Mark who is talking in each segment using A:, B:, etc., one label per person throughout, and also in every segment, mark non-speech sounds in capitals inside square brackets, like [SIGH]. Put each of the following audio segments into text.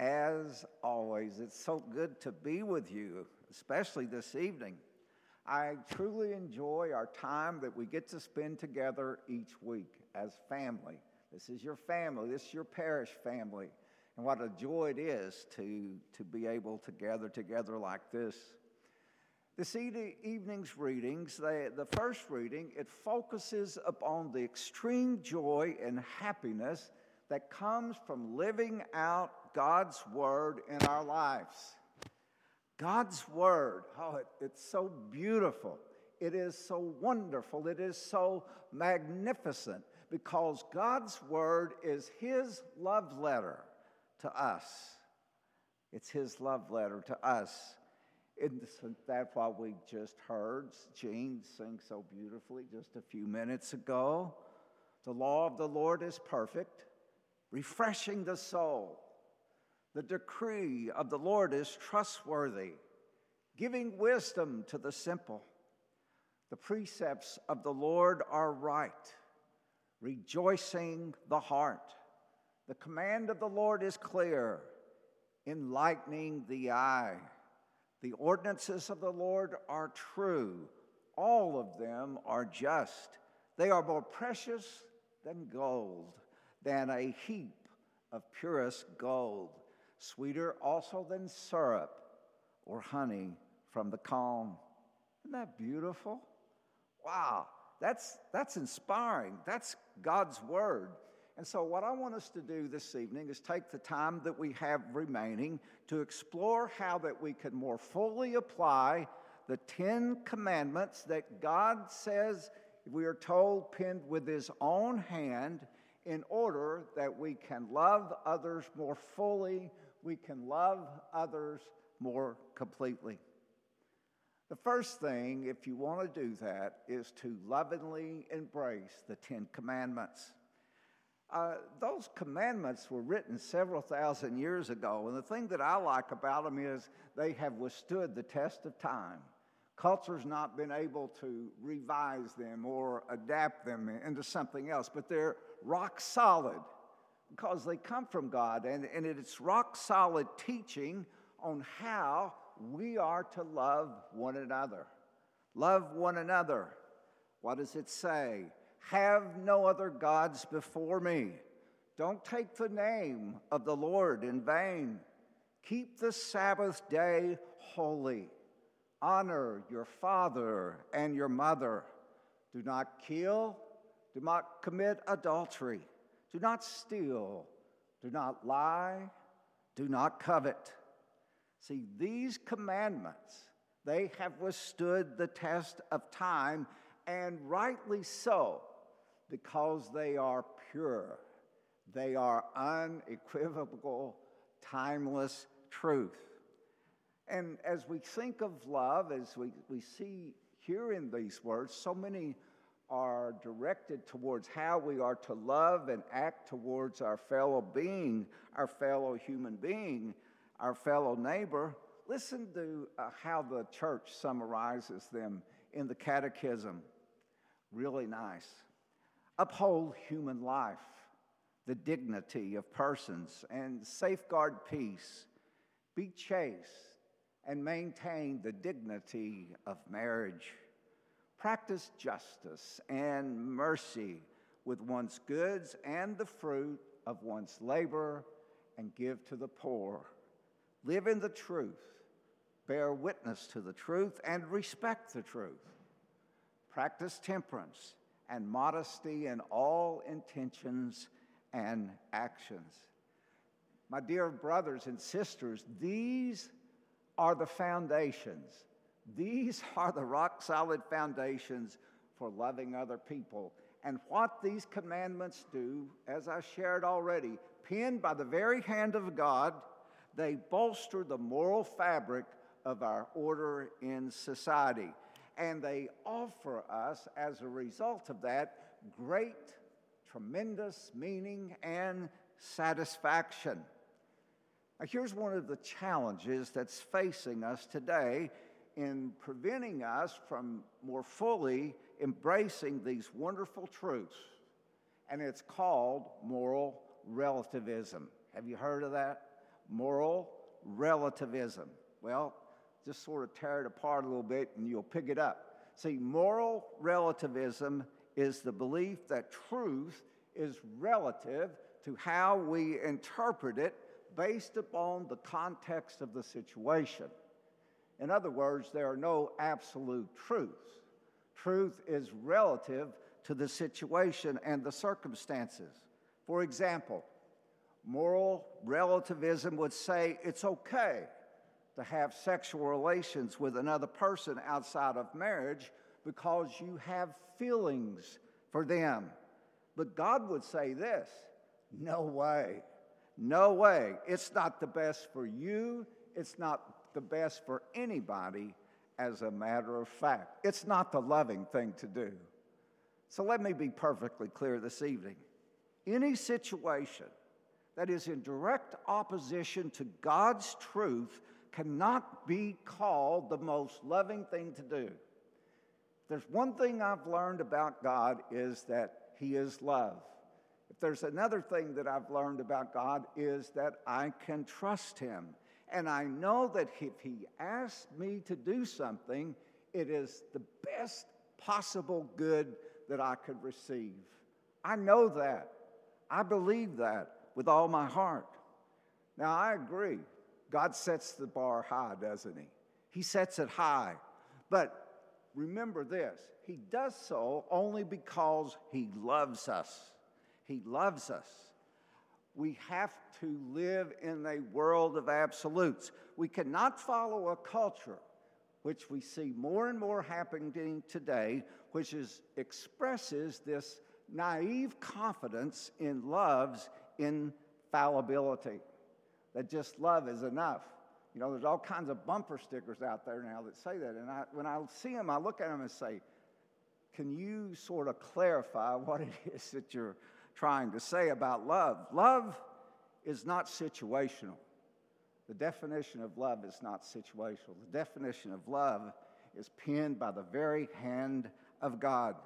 A: as always. It's so good to be with you, especially this evening. I truly enjoy our time that we get to spend together each week as family. This is your family, this is your parish family. And what a joy it is to, to be able to gather together like this. This evening's readings, the, the first reading, it focuses upon the extreme joy and happiness that comes from living out God's word in our lives. God's word, oh, it, it's so beautiful. It is so wonderful. It is so magnificent because God's word is His love letter to us. It's His love letter to us. Isn't that what we just heard Jean sing so beautifully just a few minutes ago? The law of the Lord is perfect, refreshing the soul. The decree of the Lord is trustworthy, giving wisdom to the simple. The precepts of the Lord are right, rejoicing the heart. The command of the Lord is clear, enlightening the eye. The ordinances of the Lord are true. All of them are just. They are more precious than gold, than a heap of purest gold, sweeter also than syrup or honey from the comb. Isn't that beautiful? Wow, that's, that's inspiring. That's God's word. And so, what I want us to do this evening is take the time that we have remaining to explore how that we can more fully apply the Ten Commandments that God says we are told penned with His own hand in order that we can love others more fully, we can love others more completely. The first thing, if you want to do that, is to lovingly embrace the Ten Commandments. Uh, those commandments were written several thousand years ago, and the thing that I like about them is they have withstood the test of time. Culture's not been able to revise them or adapt them into something else, but they're rock solid because they come from God, and, and it's rock solid teaching on how we are to love one another. Love one another. What does it say? Have no other gods before me. Don't take the name of the Lord in vain. Keep the Sabbath day holy. Honor your father and your mother. Do not kill. Do not commit adultery. Do not steal. Do not lie. Do not covet. See, these commandments, they have withstood the test of time, and rightly so because they are pure. They are unequivocal, timeless truth. And as we think of love, as we, we see here in these words, so many are directed towards how we are to love and act towards our fellow being, our fellow human being, our fellow neighbor. Listen to uh, how the church summarizes them in the Catechism. Really nice uphold human life, the dignity of persons, and safeguard peace, be chaste, and maintain the dignity of marriage. Practice justice and mercy with one's goods and the fruit of one's labor, and give to the poor. Live in the truth, bear witness to the truth, and respect the truth. Practice temperance and modesty in all intentions and actions. My dear brothers and sisters, these are the foundations. These [LAUGHS] are the rock solid foundations for loving other people. And what these commandments do, as I shared already, penned by the very hand of God, they bolster the moral fabric of our order in society and they offer us, as a result of that, great, tremendous meaning and satisfaction. Here's one of the challenges that's facing us today in preventing us from more fully embracing these wonderful truths, and it's called moral relativism. Have you heard of that? moral relativism. Well, just sort of tear it apart a little bit and you'll pick it up. See, moral relativism is the belief that truth is relative to how we interpret it based upon the context of the situation. In other words, there are no absolute truths. Truth is relative to the situation and the circumstances. For example, moral relativism would say it's okay to have sexual relations with another person outside of marriage because you have feelings for them. But God would say this no way, no way. It's not the best for you, it's not the best for anybody, as a matter of fact. It's not the loving thing to do. So let me be perfectly clear this evening. Any situation that is in direct opposition to God's truth cannot be called the most loving thing to do. There's one thing I've learned about God is that he is love. If there's another thing that I've learned about God is that I can trust him. And I know that if he asks me to do something, it is the best possible good that I could receive. I know that. I believe that with all my heart. Now, I agree. God sets the bar high, doesn't He? He sets it high. But remember this He does so only because He loves us. He loves us. We have to live in a world of absolutes. We cannot follow a culture, which we see more and more happening today, which is, expresses this naive confidence in love's infallibility, that just love is enough. You know, there's all kinds of bumper stickers out there now that say that. And I, when I see them, I look at them and say, Can you sort of clarify what it is that you're trying to say about love? Love is not situational. The definition of love is not situational. The definition of love is penned by the very hand of God.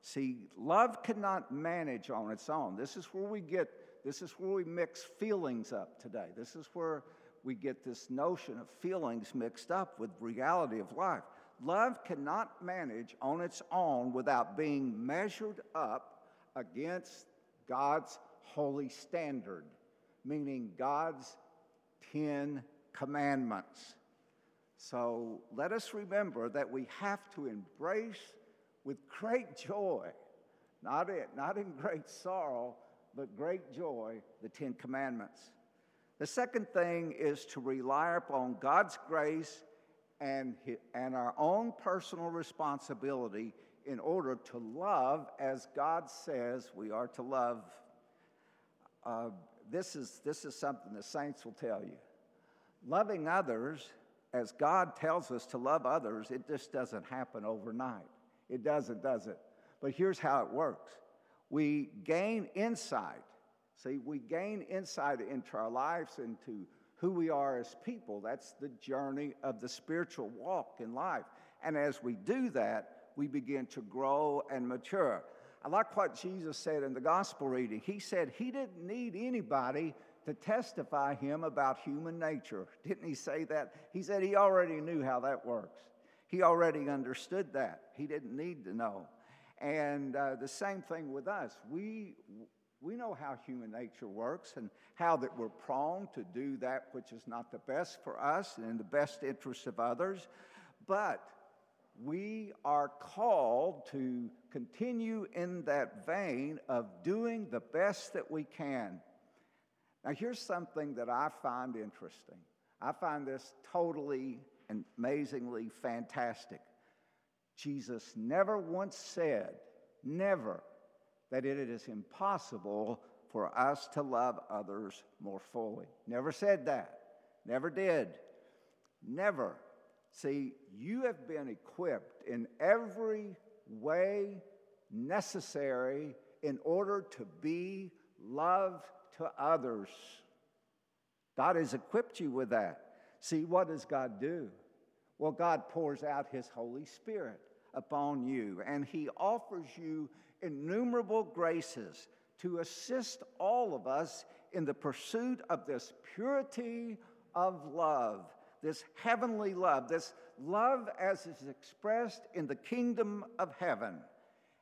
A: See, love cannot manage on its own. This is where we get, this is where we mix feelings up today. This is where we get this notion of feelings mixed up with reality of life. Love cannot manage on its own without being measured up against God's holy standard, meaning God's Ten Commandments. So let us remember that we have to embrace with great joy, not in, not in great sorrow, but great joy, the Ten Commandments. The second thing is to rely upon God's grace and, and our own personal responsibility in order to love as God says we are to love. Uh, this, is, this is something the saints will tell you. Loving others as God tells us to love others, it just doesn't happen overnight. It doesn't, does it? But here's how it works we gain insight. See, we gain insight into our lives, into who we are as people. That's the journey of the spiritual walk in life. And as we do that, we begin to grow and mature. I like what Jesus said in the gospel reading. He said he didn't need anybody to testify him about human nature. [LAUGHS] Didn't he say that? He said he already knew how that works. He already understood that. He didn't need to know. And uh, the same thing with us. We, we know how human nature works and how that we're prone to do that which is not the best for us and in the best interest of others. But we are called to continue in that vein of doing the best that we can. Now, here's something that I find interesting. I find this totally and amazingly fantastic. Jesus never once said, never, that it is impossible for us to love others more fully. Never said that. Never did. Never. See, you have been equipped in every way necessary in order to be love to others. God has equipped you with that. See, what does God do? Well, God pours out His Holy Spirit upon you, and He offers you innumerable graces to assist all of us in the pursuit of this purity of love, this heavenly love, this love as is expressed in the kingdom of heaven.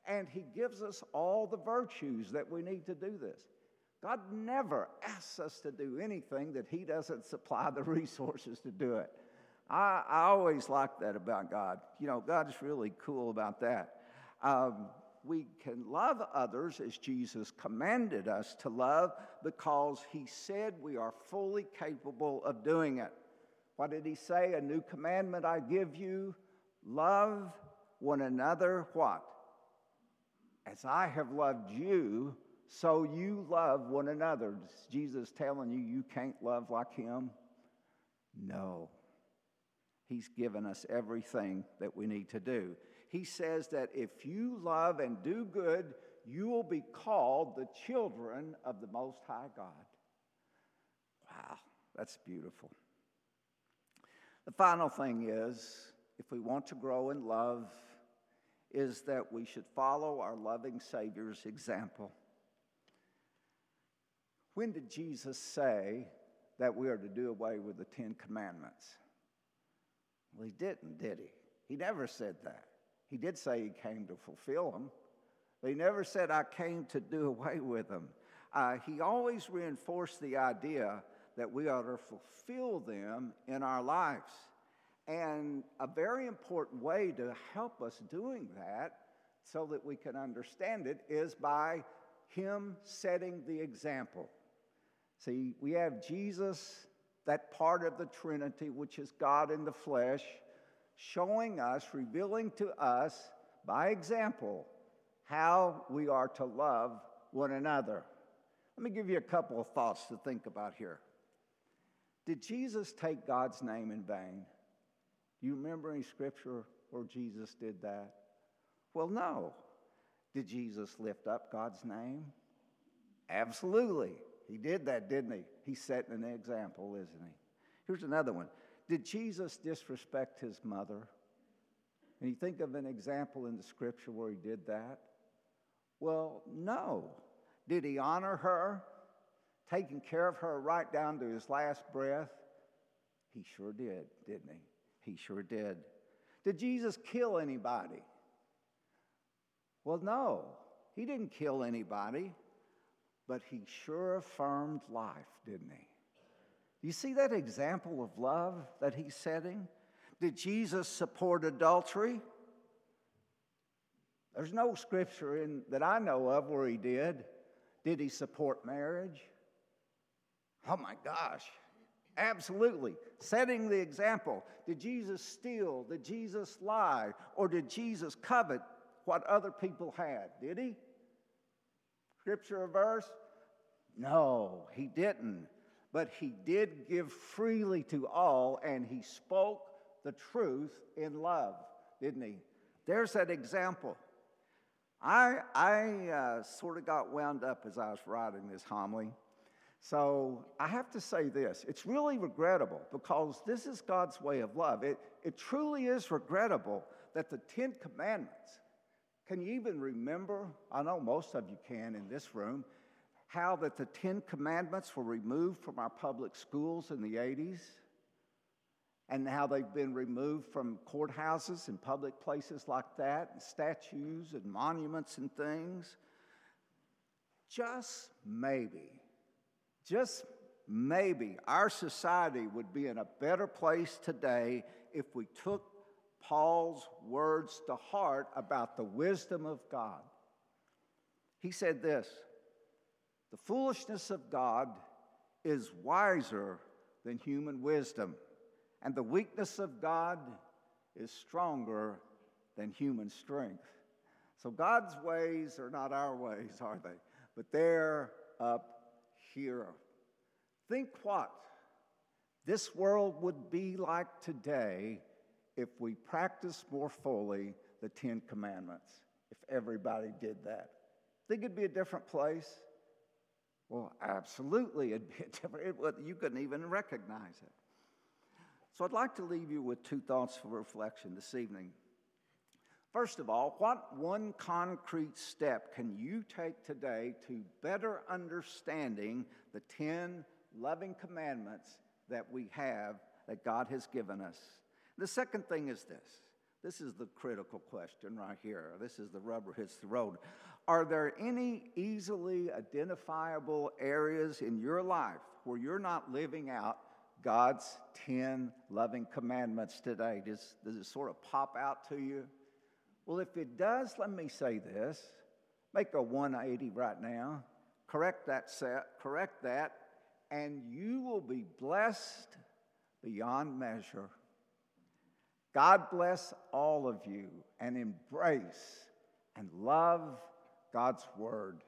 A: And He gives us all the virtues that we need to do this. God never asks us to do anything that He doesn't supply the [LAUGHS] resources to do it. I, I always like that about God. You know, God is really cool about that. Um, we can love others as Jesus commanded us to love because He said we are fully capable of doing it. What did He say? A new commandment I give you love one another. What? As I have loved you, so you love one another. Is Jesus telling you you can't love like him? No. He's given us everything that we need to do. He says that if you love and do good, you will be called the children of the Most High God. Wow, that's beautiful. The final thing is if we want to grow in love, is that we should follow our loving Savior's example. When did Jesus say that we are to do away with the Ten Commandments? Well, he didn't, did he? He never said that. He did say he came to fulfill them, but he never said, I came to do away with them. Uh, he always reinforced the idea that we ought to fulfill them in our lives. And a very important way to help us doing that so that we can understand it is by him setting the example. See, we have Jesus, that part of the Trinity, which is God in the flesh, showing us, revealing to us by example how we are to love one another. Let me give you a couple of thoughts to think about here. Did Jesus take God's name in vain? Do you remember any scripture where Jesus did that? Well, no. Did Jesus lift up God's name? Absolutely. He did that, didn't he? He's setting an example, isn't he? Here's another one. Did Jesus disrespect his mother? And you think of an example in the scripture where he did that? Well, no. Did he honor her, taking care of her right down to his last breath? He sure did, didn't he? He sure did. Did Jesus kill anybody? Well, no. He didn't kill anybody but he sure affirmed life, didn't he? You see that example of love that he's setting? Did Jesus support adultery? There's no scripture in, that I know of where he did. Did he support marriage? Oh my gosh, absolutely. Setting the example. Did Jesus steal? Did Jesus lie? Or did Jesus covet what other people had? Did he? Scripture or verse? No, he didn't. But he did give freely to all, and he spoke the truth in love, didn't he? There's that example. I, I uh, sort of got wound up as I was writing this homily. So I have to say this it's really regrettable because this is God's way of love. It, it truly is regrettable that the Ten Commandments, can you even remember? I know most of you can in this room how that the Ten Commandments were removed from our public schools in the 80s, and how they've been removed from courthouses and public places like that, and statues and monuments and things. Just maybe, just maybe our society would be in a better place today if we took Paul's words to heart about the wisdom of God. He said this the foolishness of God is wiser than human wisdom, and the weakness of God is stronger than human strength. So God's ways are not our ways, are they? But they're up here. Think what this world would be like today if we practiced more fully the Ten Commandments, if everybody did that. Think it'd be a different place? Well, absolutely, it'd be different. It, you couldn't even recognize it. So I'd like to leave you with two thoughts for reflection this evening. First of all, what one concrete step can you take today to better understanding the 10 loving commandments that we have that God has given us? The second thing is this this is the critical question right here. This is the rubber hits the road. Are there any easily identifiable areas in your life where you're not living out God's 10 loving commandments today? Does, does it sort of pop out to you? Well, if it does, let me say this make a 180 right now, correct that set, correct that, and you will be blessed beyond measure. God bless all of you and embrace and love God's Word.